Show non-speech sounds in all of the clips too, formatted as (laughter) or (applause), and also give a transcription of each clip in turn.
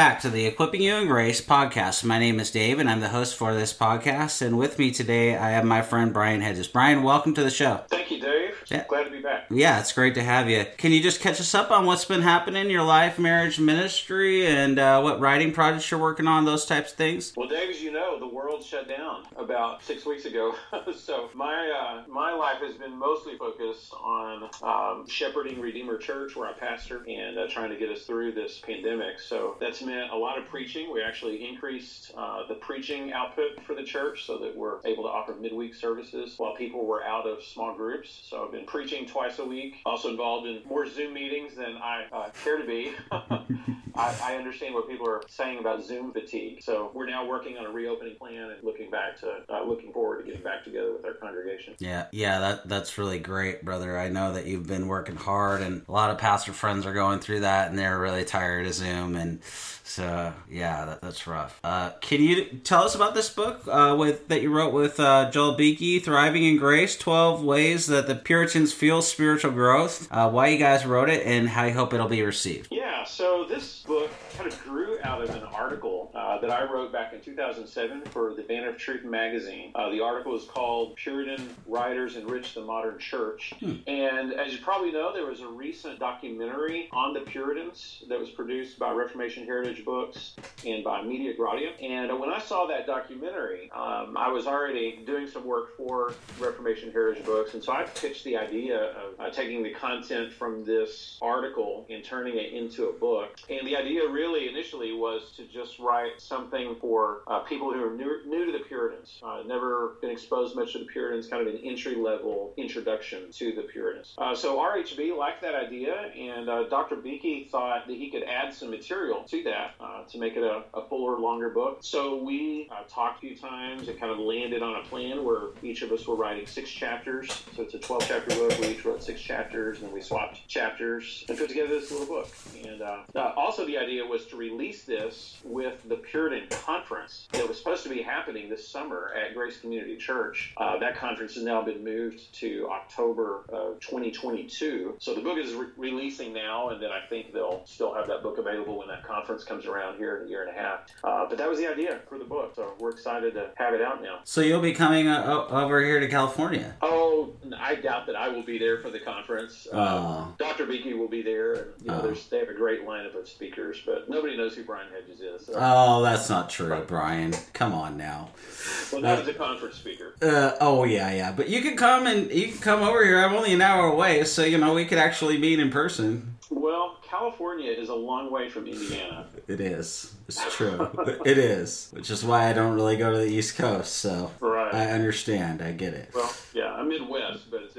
Back to the Equipping You in Grace podcast. My name is Dave, and I'm the host for this podcast. And with me today, I have my friend Brian Hedges. Brian, welcome to the show. Thank you, Dave. Yeah. Glad to be back. Yeah, it's great to have you. Can you just catch us up on what's been happening in your life, marriage, ministry, and uh, what writing projects you're working on, those types of things? Well, Dave, as you know, the world shut down about six weeks ago. (laughs) so my uh, my life has been mostly focused on um, shepherding Redeemer Church, where I pastor, and uh, trying to get us through this pandemic. So that's meant a lot of preaching. We actually increased uh, the preaching output for the church so that we're able to offer midweek services while people were out of small groups. So I've been preaching twice a week. Also involved in more Zoom meetings than I uh, care to be. (laughs) I, I understand what people are saying about Zoom fatigue. So we're now working on a reopening plan and looking back to uh, looking forward to getting back together with our congregation. Yeah, yeah, that that's really great, brother. I know that you've been working hard, and a lot of pastor friends are going through that, and they're really tired of Zoom, and so yeah, that, that's rough. Uh, can you tell us about this book uh, with that you wrote with uh, Joel Beeke, "Thriving in Grace: Twelve Ways That the Puritans Fuel Spiritual Growth"? Uh, why you guys wrote it, and how you hope it'll be received? Yeah, so this book kind of grew out of an article uh, that I wrote back in 2007 for the Banner of Truth magazine. Uh, the article is called Puritan Writers Enrich the Modern Church. Hmm. And as you probably know, there was a recent documentary on the Puritans that was produced by Reformation Heritage Books and by Media Gratia. And uh, when I saw that documentary, um, I was already doing some work for Reformation Heritage Books. And so I pitched the idea of uh, taking the content from this article and turning it into a book. And the idea really initially was to just write something for uh, people who are new, new to the Puritans, uh, never been exposed much to the Puritans, kind of an entry level introduction to the Puritans. Uh, so RHB liked that idea, and uh, Dr. Beeke thought that he could add some material to that uh, to make it a, a fuller, longer book. So we uh, talked a few times and kind of landed on a plan where each of us were writing six chapters. So it's a 12 chapter book. We each wrote six chapters, and we swapped chapters and put together this little book. And also, the idea was to release this with the Puritan Conference that was supposed to be happening this summer at Grace Community Church. Uh, that conference has now been moved to October of 2022. So the book is re- releasing now, and then I think they'll still have that book available when that conference comes around here in a year and a half. Uh, but that was the idea for the book, so we're excited to have it out now. So you'll be coming uh, over here to California. Oh, I doubt that I will be there for the conference. Oh. Um, Dr. Beeke will be there, and you know, Oh. there's, they have a great lineup of speakers, but nobody knows who Brian Hedges is. So. Oh, that's not true, Brian. Come on now. well, not as a conference speaker. Uh, oh yeah, yeah. But you can come and you can come over here. I'm only an hour away, so you know we could actually meet in person. Well, California is a long way from Indiana. It is. It's true. it is. Which is why I don't really go to the East Coast. So Right. I understand. I get it. Well, yeah, I'm Midwest, but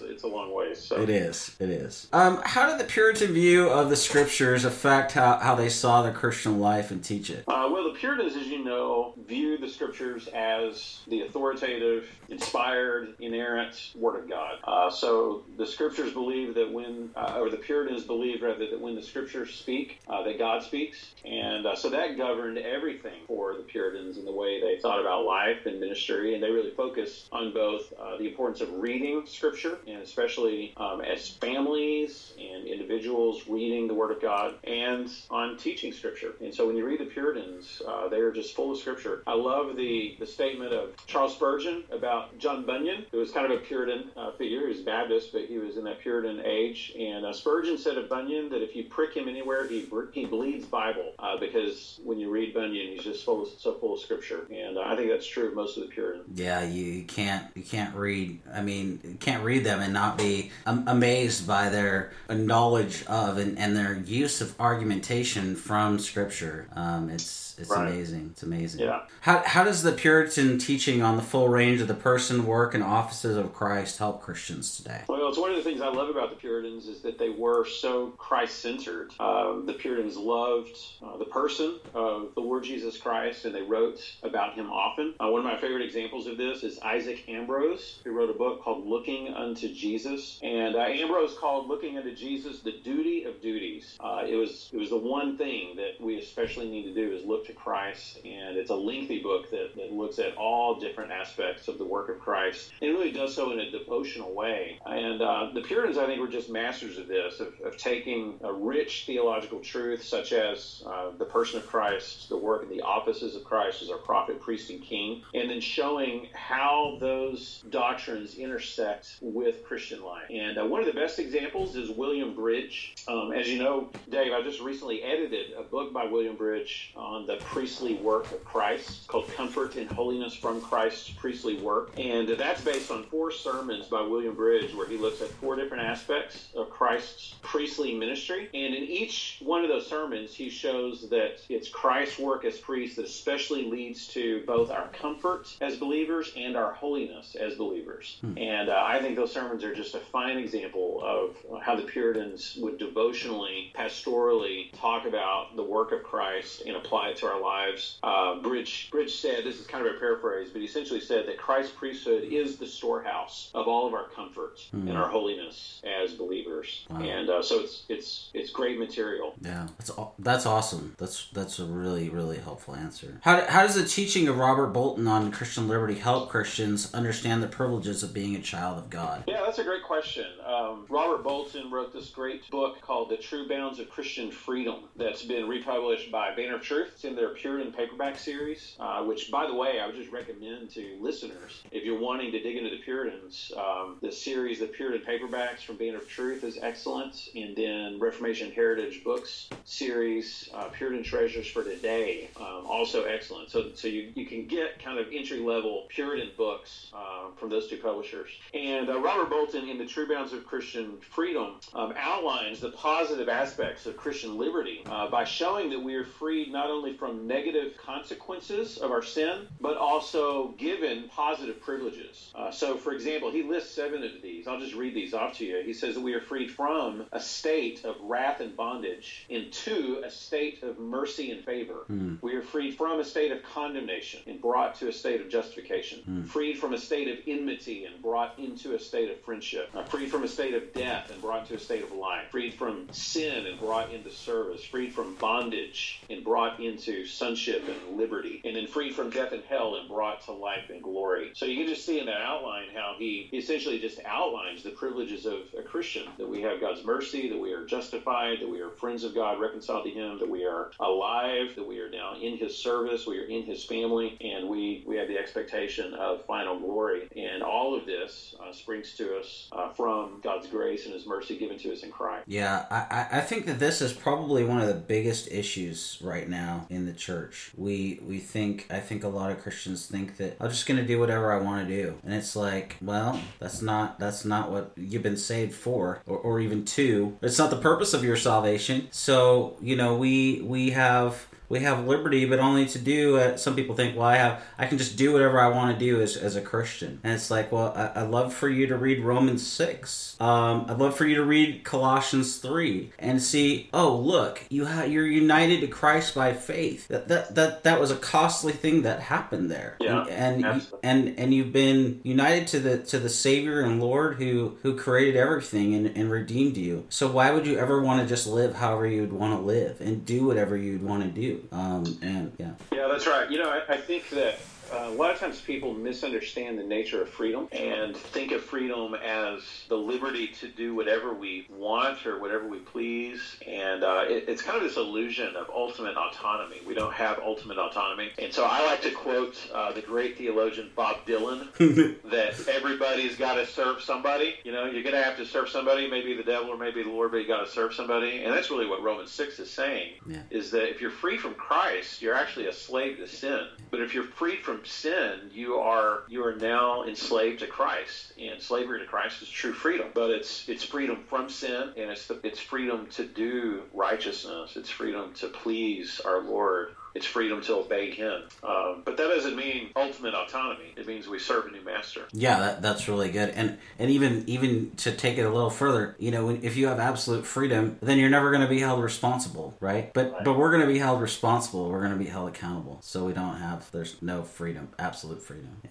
it's it's a long way. So It is. It is. Um, how did the Puritan view of the scriptures affect how, how they saw the Christian life and teach it? Uh, well, the Puritans, as you know, view the scriptures as the authoritative, inspired, inerrant Word of God. Uh, so the scriptures believe that when, uh, or the Puritans believe rather, that when the scriptures speak, uh, that God speaks. And uh, so that governed everything for the Puritans in the way they thought about life and ministry. And they really focused on both uh, the importance of reading scripture, and especially um, as families and individuals reading the Word of God, and on teaching scripture. And so when you read the Puritans, uh, they're just full of scripture. I love the, the statement of Charles Spurgeon about John Bunyan, who was kind of a Puritan uh, figure. He was Baptist, but he was in that Puritan age. And uh, Spurgeon said of Bunyan that if you prick him anywhere, he, he bleeds Bible uh, because when you read Bunyan, he's just full of, so full of scripture. And uh, I think that's true of most of the Puritans. Yeah, you can't you can't read. I mean, you can't read them and not be amazed by their knowledge of and, and their use of argumentation from Scripture. Um, it's it's Right. amazing. It's amazing. Yeah. How, how does the Puritan teaching on the full range of the person, work, and offices of Christ help Christians today? Well, it's one of the things I love about the Puritans is that they were so Christ-centered. Um, the Puritans loved uh, the person of the Lord Jesus Christ, and they wrote about him often. Uh, one of my favorite examples of this is Isaac Ambrose, who wrote a book called "Looking Unto Jesus," and uh, Ambrose called "Looking Unto Jesus" the duty of duties. Uh, it was it was the one thing that we especially need to do is look to Christ, and it's a lengthy book that, that looks at all different aspects of the work of Christ. It really does so in a devotional way. And uh, the Puritans, I think, were just masters of this, of, of taking a rich theological truth, such as uh, the person of Christ, the work and the offices of Christ as our prophet, priest, and king, and then showing how those doctrines intersect with Christian life. And uh, one of the best examples is William Bridge. Um, as you know, Dave, I just recently edited a book by William Bridge on the priestly work of Christ called Comfort and Holiness from Christ's Priestly Work. And that's based on four sermons by William Bridge where he looks at four different aspects of Christ's priestly ministry. And in each one of those sermons, he shows that it's Christ's work as priest that especially leads to both our comfort as believers and our holiness as believers. And uh, I think those sermons are just a fine example of how the Puritans would devotionally, pastorally talk about the work of Christ and apply it to our lives. Uh, Bridge Bridge said this is kind of a paraphrase, but he essentially said that Christ's priesthood is the storehouse of all of our comfort and our holiness as believers. And uh, so it's it's it's great material. Yeah, that's that's awesome. That's that's a really really helpful answer. How, how does the teaching of Robert Bolton on Christian liberty help Christians understand the privileges of being a child of God? Yeah, that's a great question. Um, Robert Bolton wrote this great book called The True Bounds of Christian Freedom that's been republished by Banner of Truth. It's in their Puritan paperback series, uh, which, by the way, I would just recommend to listeners if you're wanting to dig into the Puritans. Um, the series, The Puritan Paperbacks from Banner of Truth, is excellent. And then Reformation Heritage Books series, uh, Puritan Treasures for Today, um, also excellent. So, so you, you can get kind of entry level Puritan books uh, from those two publishers. And uh, Robert Bolton, in The True Bounds of Christian Freedom, um, outlines the positive aspects of Christian liberty uh, by showing that we are freed not only from negative consequences of our sin, but also given positive privileges. Uh, so, for example, he lists seven of these. I'll just read these off to you. He says that we are freed from a state of wrath and bondage into a state of mercy and favor. We are freed from a state of condemnation and brought to a state of justification. Freed from a state of enmity and brought into a state of friendship. Uh, freed from a state of death and brought to a state of life. Freed from sin and brought into service. Freed from bondage and brought into sonship and liberty. And then freed from death and hell and brought to life and glory. So you can just see in that outline how he essentially just outlines the privileges of a Christian that we have God's mercy, that we are justified, that we are friends of God, reconciled to Him, that we are alive, that we are now in His service, we are in His family, and we, we have the expectation of final glory. And all of this uh, springs to us uh, from God's grace and His mercy given to us in Christ. Yeah, I, I- think that this is probably one of the biggest issues right now in the church. We we think I think a lot of Christians think that I'm just gonna do whatever I want to do, and it's like, well, that's not that's not what you've been saved for, or, or even to. It's not the purpose of your salvation. So you know, we we have we have liberty, but only to do. Uh, some people think, well, I have, I can just do whatever I want to do as, as a Christian, and it's like, well, I, I'd love for you to read Romans six. Um, I'd love for you to read Colossians three and see, oh, look, you ha- you're united to Christ by faith. That that that that was a costly thing that happened there, Yeah, and and, you, and and you've been united to the to the Savior and Lord who who created everything and, and redeemed you. So why would you ever want to just live however you'd want to live and do whatever you'd want to do? Um, and yeah, Yeah, that's right. You know, I, I think that uh, a lot of times people misunderstand the nature of freedom and think of freedom as the liberty to do whatever we want or whatever we please. And uh, it, it's kind of this illusion of ultimate autonomy. We don't have ultimate autonomy. And so I like to quote uh, the great theologian Bob Dylan (laughs) that everybody's got to serve somebody. You know, you're going to have to serve somebody, maybe the devil or maybe the Lord, but you got to serve somebody. And that's really what Romans 6 is saying Yeah. is that if you're free from Christ, you're actually a slave to sin. But if you're freed from from sin, you are you are now enslaved to Christ, and slavery to Christ is true freedom. But it's it's freedom from sin, and it's the, it's freedom to do righteousness. It's freedom to please our Lord it's freedom to obey Him. Um, but that doesn't mean ultimate autonomy. It means we serve a new master. Yeah, that, that's really good. And and even even to take it a little further, you know, if you have absolute freedom, then you're never going to be held responsible, right? But right. but we're going to be held responsible. We're going to be held accountable. So we don't have there's no freedom, absolute freedom. Yeah.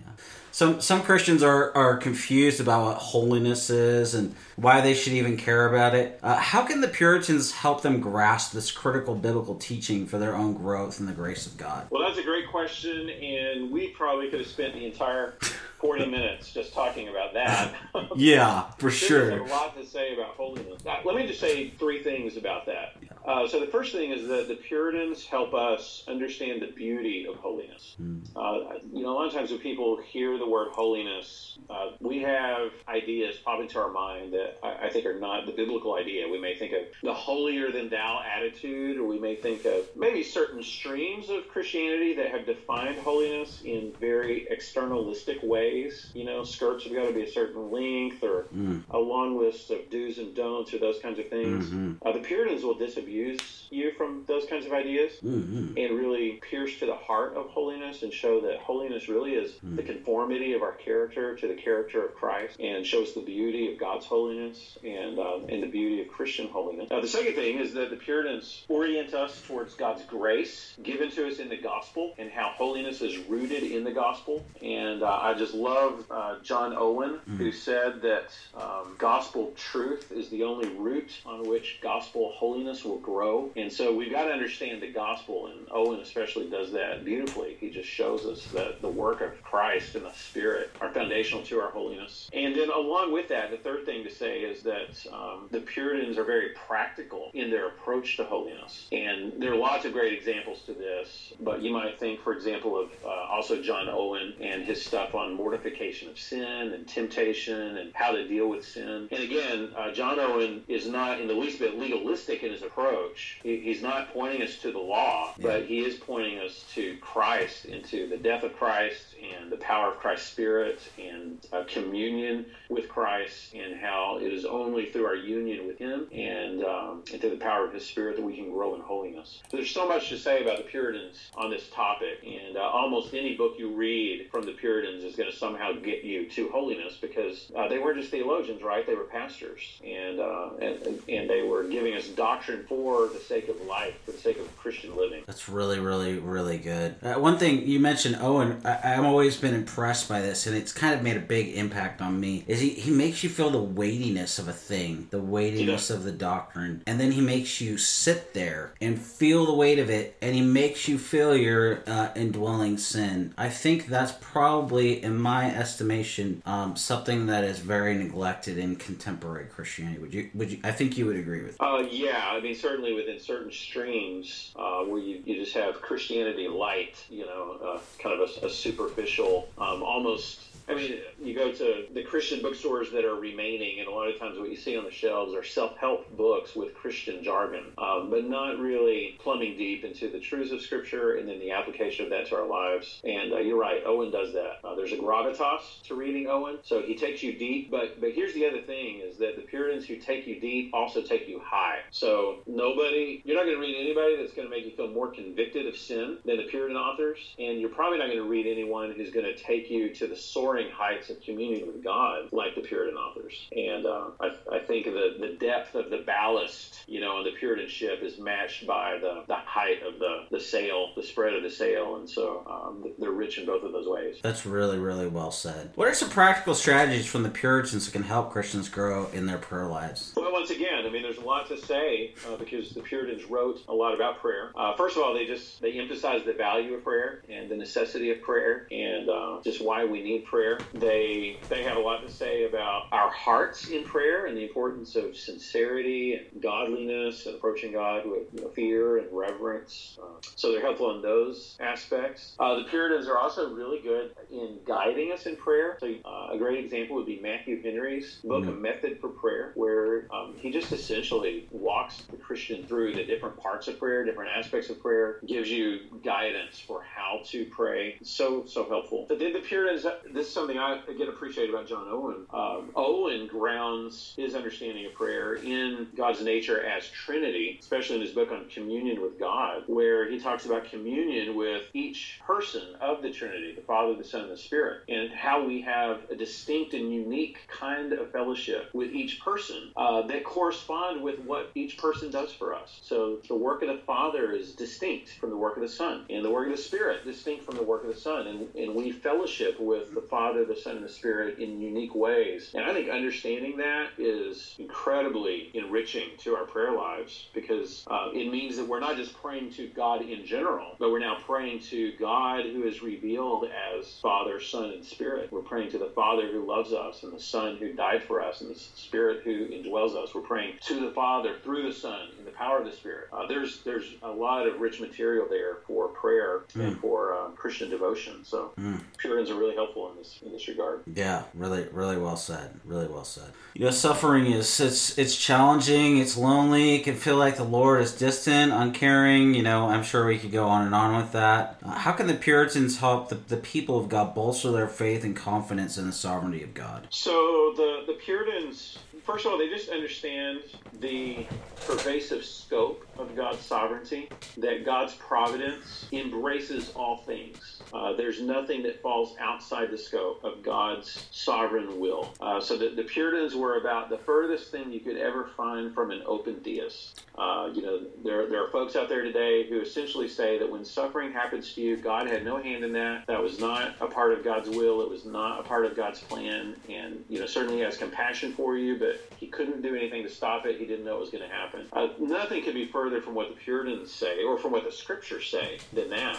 Some some Christians are are confused about what holiness is and why they should even care about it. Uh, how can the Puritans help them grasp this critical biblical teaching for their own growth in the grace of God? Well, that's a great question, and we probably could have spent the entire 40 minutes just talking about that. (laughs) yeah, for sure. There's a lot to say about holiness. Let me just say three things about that. Uh, so the first thing is that the Puritans help us understand the beauty of holiness. Mm. Uh, you know, a lot of times when people hear the word holiness, uh, we have ideas pop into our mind that I, I, think are not the biblical idea. We may think of the holier than thou attitude, or we may think of maybe certain streams of Christianity that have defined holiness in very externalistic ways. You know, skirts have got to be a certain length, or mm. a long list of do's and don'ts, or those kinds of things. Mm-hmm. Uh, the Puritans will disabuse you from those kinds of ideas mm-hmm. and really pierce to the heart of holiness and show that holiness really is mm. the conformity of our character to the character of Christ and shows the beauty of God's holiness and uh, and the beauty of Christian holiness. Now, the second thing is that the Puritans orient us towards God's grace given to us in the gospel and how holiness is rooted in the gospel. And uh, I just love uh, John Owen, mm. who said that um, gospel truth is the only root on which gospel holiness will grow. And so we've got to understand the gospel, and Owen especially does that beautifully. He just shows us that the work of Christ and the Spirit are foundational to our holiness. And then along with that, the third thing to say is that um, the Puritans are very practical in their approach to holiness. And there are lots of great examples to this, but you might think, for example, of uh, also John Owen and his stuff on mortification of sin and temptation and how to deal with sin. And again, uh, John Owen is not in the least bit legalistic in his approach. He, he's not pointing us to the law, yeah. but he is pointing us to Christ, into the death of Christ and the power of Christ's Spirit and communion with Christ, and how it is only through our union with Him and, um, and through the power of His Spirit that we can grow in holiness. There's so much to say about the Puritans on this topic, and uh, almost any book you read from the Puritans is going to somehow get you to holiness because uh, they weren't just theologians, right? They were pastors, and, uh, and and they were giving us doctrine for the sake of life, for the sake of Christian living. That's really, really, really good. Uh, one thing you mentioned, Owen, I, I'm always been impressed by this, and it's kind of made a big impact on me. Is he he makes you feel the weightiness of a thing, the weightiness yeah. of the doctrine, and then he makes you sit there and feel the weight of it, and he makes you feel your uh, indwelling sin. I think that's probably, in my estimation, um, something that is very neglected in contemporary Christianity. Would you? Would you? I think you would agree with. Uh, yeah, I mean certainly within certain streams uh, where you, you just have Christianity light, you know, uh, kind of a, a superficial, um, almost I mean, you go to the Christian bookstores that are remaining, and a lot of times what you see on the shelves are self-help books with Christian jargon, um, but not really plumbing deep into the truths of Scripture and then the application of that to our lives. And uh, you're right, Owen does that. Uh, there's a gravitas to reading Owen, so he takes you deep. But but here's the other thing: is that the Puritans who take you deep also take you high. So nobody, you're not going to read anybody that's going to make you feel more convicted of sin than the Puritan authors, and you're probably not going to read anyone who's going to take you to the source soaring heights of communion with God, like the Puritan authors. And uh, I, I, think the, the depth of the ballast, you know, in the Puritan ship is matched by the, the height of the, the sail, the spread of the sail. And so um, they're rich in both of those ways. That's really, really well said. What are some practical strategies from the Puritans that can help Christians grow in their prayer lives? Well, once again, I mean, there's a lot to say uh, because the Puritans wrote a lot about prayer. Uh, first of all, they just they emphasize the value of prayer and the necessity of prayer and uh, just why we need prayer prayer. They they have a lot to say about our hearts in prayer and the importance of sincerity and godliness and approaching God with you know, fear and reverence. Uh, so they're helpful in those aspects. Uh, the Puritans are also really good in guiding us in prayer. So uh, a great example would be Matthew Henry's book, mm-hmm. A Method for Prayer, where um, he just essentially walks the Christian through the different parts of prayer, different aspects of prayer, gives you guidance for how to pray. So so helpful. But then the Puritans. This is something I again appreciate about John Owen. Um, Owen grounds his understanding of prayer in God's nature as Trinity, especially in his book on communion with God, where he talks about communion with each person of the Trinity, the Father, the Son, and the Spirit, and how we have a distinct and unique kind of fellowship with each person uh, that correspond with what each person does for us. So the work of the Father is distinct from the work of the Son, and the work of the Spirit distinct from the work of the Son, and, and we fellowship with the Father, the Son, and the Spirit in unique ways. And I think understanding that is incredibly enriching to our prayer lives because uh, it means that we're not just praying to God in general, but we're now praying to God who is revealed as Father, Son, and Spirit. We're praying to the Father who loves us, and the Son who died for us, and the Spirit who indwells us. We're praying to the Father through the Son in the power of the Spirit. Uh, there's there's a lot of rich material there for prayer mm. and for uh, Christian devotion. So mm. Puritans are really helpful in this in this regard. Yeah, really, really well said. Really well said. You know, suffering is it's it's challenging. It's lonely. It can feel like the Lord is distant, uncaring. You know, I'm sure we could go on and on with that. Uh, how can the Puritans help the, the people of God bolster their faith and confidence in the sovereignty of God? So the the Puritans first of all, they just understand the pervasive scope of God's sovereignty, that God's providence embraces all things. Uh, there's nothing that falls outside the scope of God's sovereign will. Uh, so the, the, Puritans were about the furthest thing you could ever find from an open theist. Uh, you know, there, there are folks out there today who essentially say that when suffering happens to you, God had no hand in that. That was not a part of God's will. It was not a part of God's plan. And, you know, certainly He has compassion for you, but He couldn't do anything to stop it. He didn't know it was going to happen. Uh, nothing could be further from what the Puritans say or from what the scriptures say than that.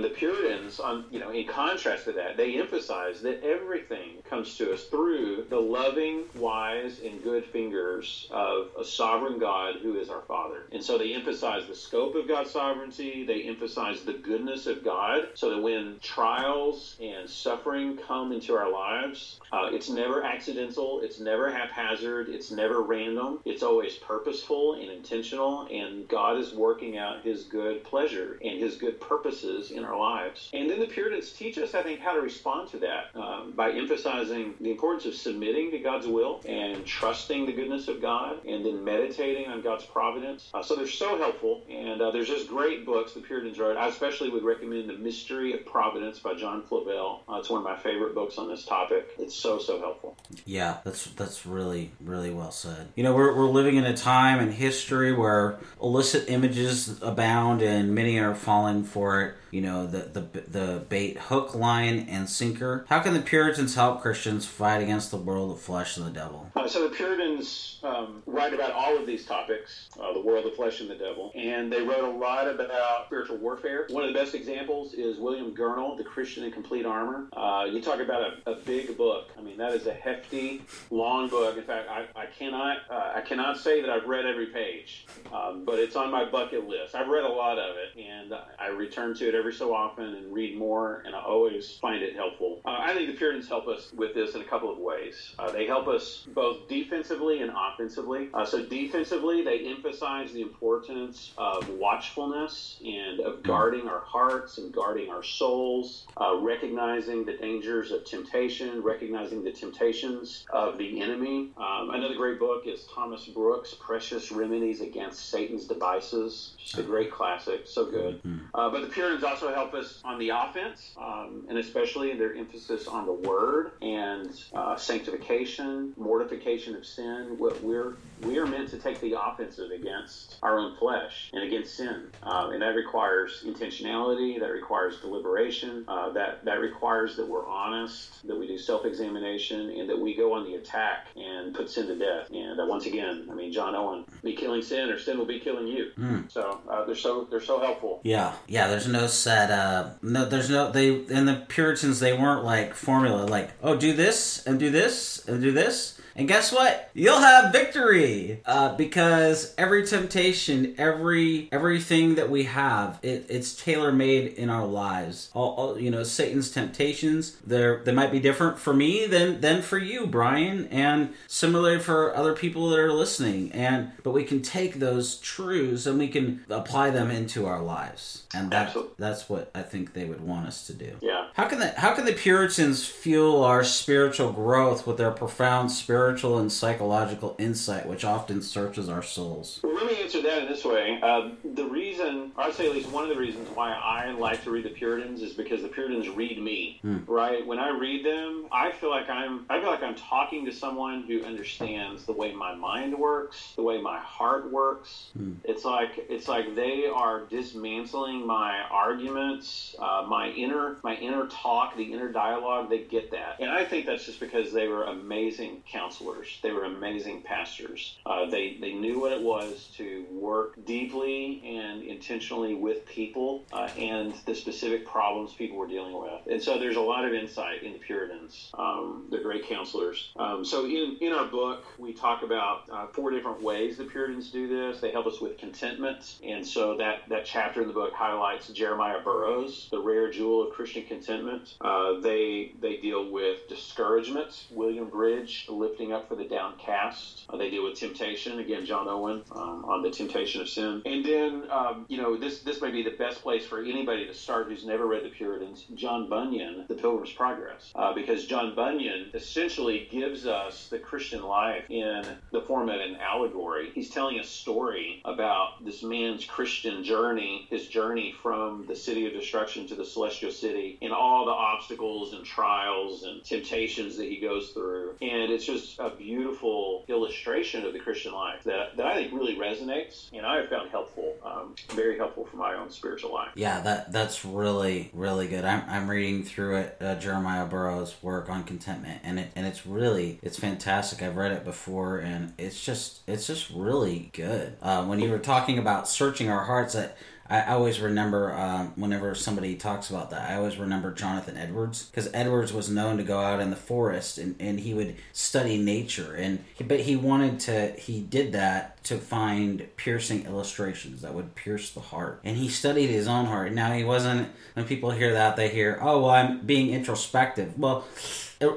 The Puritans, on you know, in contrast to that, they emphasize that everything comes to us through the loving, wise, and good fingers of a sovereign God who is our Father. And so they emphasize the scope of God's sovereignty. They emphasize the goodness of God, so that when trials and suffering come into our lives, uh, it's never accidental. It's never haphazard. It's never random. It's always purposeful and intentional. And God is working out His good pleasure and His good purposes in our lives. And then the Puritans teach us, I think, how to respond to that um, by emphasizing the importance of submitting to God's will and trusting the goodness of God and then meditating on God's providence. Uh, so they're so helpful. And uh, there's just great books the Puritans wrote. I especially would recommend The Mystery of Providence by John Flavel. Uh, it's one of my favorite books on this topic. It's so, so helpful. Yeah, that's that's really, really well said. You know, we're, we're living in a time in history where illicit images abound and many are falling for it you know the the the bait hook line and sinker. How can the puritans help christians fight against the world of flesh and the devil? Uh, so the puritans um, write about all of these topics uh, the world of flesh and the devil and they wrote a lot about spiritual warfare. One of the best examples is william gurnall the christian in complete armor. Uh, you talk about a, a, big book. I mean that is a hefty long book. In fact i, I cannot uh, i cannot say that i've read every page um, but it's on my bucket list. I've read a lot of it and i return to it every so often and read more, and I always find it helpful. Uh, I think the Puritans help us with this in a couple of ways. Uh, they help us both defensively and offensively. Uh, so, defensively, they emphasize the importance of watchfulness and of guarding our hearts and guarding our souls, uh, recognizing the dangers of temptation, recognizing the temptations of the enemy. Um, another great book is Thomas Brooks' Precious Remedies Against Satan's Devices. Just a great classic, so good. Hmm. Uh, but the Puritans also help us on the offense, um, and especially their emphasis on the word and uh, sanctification, mortification of sin. What we're we are meant to take the offensive against our own flesh and against sin, uh, and that requires intentionality. That requires deliberation. Uh, that that requires that we're honest, that we do self-examination, and that we go on the attack and put sin to death. And uh, once again, I mean, John Owen, be killing sin, or sin will be killing you. Mm. So uh, they're so they're so helpful. Yeah, yeah. There's no set. Uh, no, there's no. They and the Puritans they weren't like formula like oh do this and do this and do this And guess what? You'll have victory uh, because every temptation, every everything that we have, it, it's tailor made in our lives. All, all, you know, Satan's temptations, they they might be different for me than than for you, Brian, and similarly for other people that are listening. And but we can take those truths and we can apply them into our lives, and that Absolutely. that's what I think they would want us to do. Yeah. How can the how can the Puritans fuel our spiritual growth with their profound spiritual and psychological insight, which often searches our souls? Well, let me answer that in this way. Uh, the reason, or I'd say at least one of the reasons why I like to read the Puritans is because the Puritans read me. Right? When I read them, I feel like I'm I feel like I'm talking to someone who understands the way my mind works, the way my heart works. It's like it's like they are dismantling my arguments, uh, my inner my inner talk, the inner dialogue. They get that, and I think that's just because they were amazing counselors. They were amazing pastors. Uh, they they knew what it was to work deeply and intentionally with people uh, and the specific problems people were dealing with. And so there's a lot of insight in the Puritans. Um, they're great counselors. Um, so in in our book, we talk about uh, four different ways the Puritans do this. They help us with contentment, and so that that chapter in the book highlights Jeremiah Burroughs, the rare jewel of Christian contentment. Uh, they they deal with discouragement. William Bridge, lifting up for the downcast. Uh, they deal with temptation. Again, John Owen um, on the temptation of sin. And then um, you know this this may be the best place for anybody to start who's never read the Puritans. John Bunyan, The Pilgrim's Progress, uh, because John Bunyan essentially gives us the Christian life in the form of an allegory. He's telling a story about this man's Christian journey, his journey from the city of destruction to the celestial city, and all the obstacles and trials and temptations that he goes through. And it's just a beautiful illustration of the Christian life that, that I think really resonates and I have found helpful, um, very helpful for my own spiritual life. Yeah, that that's really really good. I'm, I'm reading through it uh, Jeremiah Burroughs' work on contentment, and it and it's really it's fantastic. I've read it before, and it's just it's just really good. Uh, when you were talking about searching our hearts, that I, always remember um, whenever somebody talks about that, I always remember Jonathan Edwards because Edwards was known to go out in the forest and, and he would study nature and but he wanted to he did that to find piercing illustrations that would pierce the heart and he studied his own heart. Now he wasn't when people hear that they hear oh well I'm being introspective. Well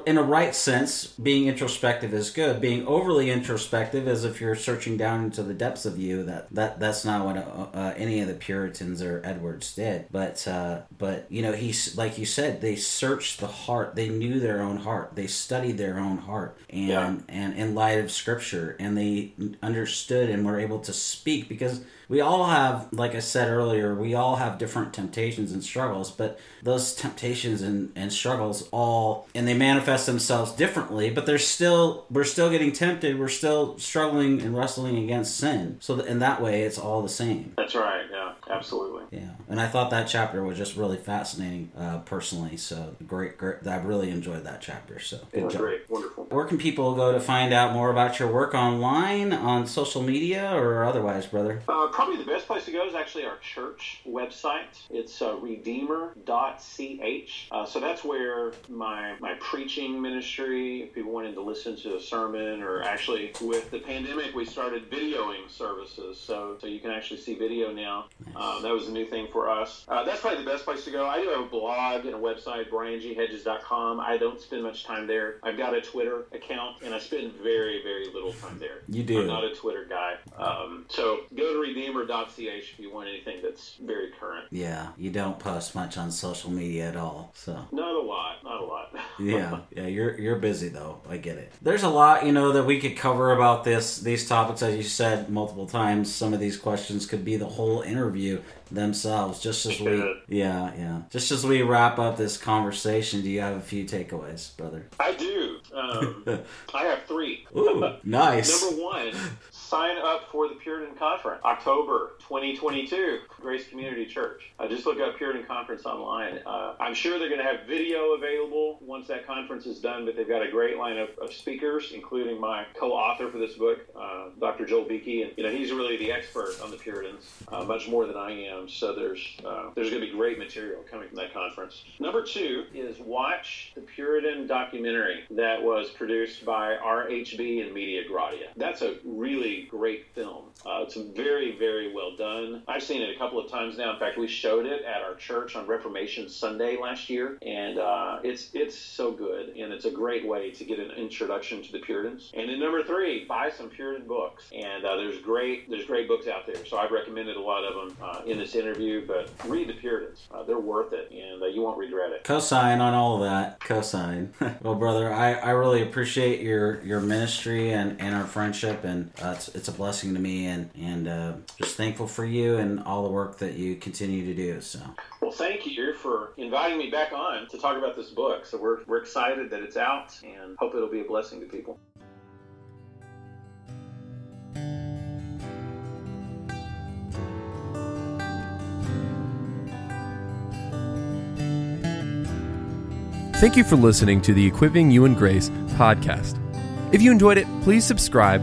in a right sense, being introspective is good. Being overly introspective is if you're searching down into the depths of you. That that that's not what uh, uh, any of the Puritans or Edwards did. But uh, but you know he's like you said, they searched the heart. They knew their own heart. They studied their own heart, and Yeah. and in light of Scripture, and they understood and were able to speak because we all have, like I said earlier, we all have different temptations and struggles, but those temptations and, and struggles all, and they manifest themselves differently, but they're still, we're still getting tempted, we're still struggling and wrestling against sin. So in that way, it's all the same. That's right. Yeah, absolutely. Yeah. And I thought that chapter was just really fascinating, uh, personally. So great, great. I really enjoyed that chapter. So good Yeah, job. great. Wonderful. Where can people go to find out more about your work online, on social media, or otherwise, brother? Uh, probably the best place to go is actually our church website. It's uh, redeemer.ch. Uh, so that's where my my preaching ministry, if people wanted to listen to a sermon, or actually with the pandemic, we started videoing services. So so you can actually see video now. Uh, that was a new thing for us. Uh, that's probably the best place to go. I do have a blog and a website, brianghedges.com. I don't spend much time there. I've got a Twitter account, and I spend very, very little time there. You do. I'm not a Twitter guy. Um, so go to redeemer.ch if you want anything that's very current. Yeah, you don't post much on social media at all. So Not a lot. Not a lot. (laughs) yeah, yeah, you're you're busy though. I get it. There's a lot you know that we could cover about this these topics, as you said multiple times. Some of these questions could be the whole interview themselves. Just as we, yeah, yeah. Just as we wrap up this conversation, do you have a few takeaways, brother? I do. Um, (laughs) I have three. Ooh, (laughs) nice. Number one, sign up for the Puritan Conference, October 2022, Grace Community Church. Uh, just look up Puritan Conference online. Uh, I'm sure they're going to have video available once that conference is done, but they've got a great line of, of speakers, including my co-author for this book, uh, Dr. Joel Beeke, and you know he's really the expert on the Puritans, uh, much more than I am. So there's uh, there's going to be great material coming from that conference. Number two is watch the Puritan documentary that was produced by RHB and Media Gratia. That's a really great film. Uh, it's very, very well done. I've seen it a couple of times now. In fact, we showed it at our church on Reformation Sunday last year, and uh, it's it's so good, and it's a great way to get an introduction to the Puritans. And then number three, buy some Puritan books, and uh, there's great there's great books out there. So I've recommended a lot of them uh, in this interview, but read the Puritans. Uh, they're worth it, and uh, you won't regret it. Cosign on all of that. Cosign. (laughs) well, brother, I, I really appreciate your your ministry and, and our friendship, and uh, it's it's a blessing to me, and and uh, just thankful for you and all the work that you continue to do. So. Well, thank you for inviting me back on to talk about this book. So we're we're excited that it's out, and hope it'll be a blessing to people. Thank you for listening to the Equipping You in Grace podcast. If you enjoyed it, please subscribe,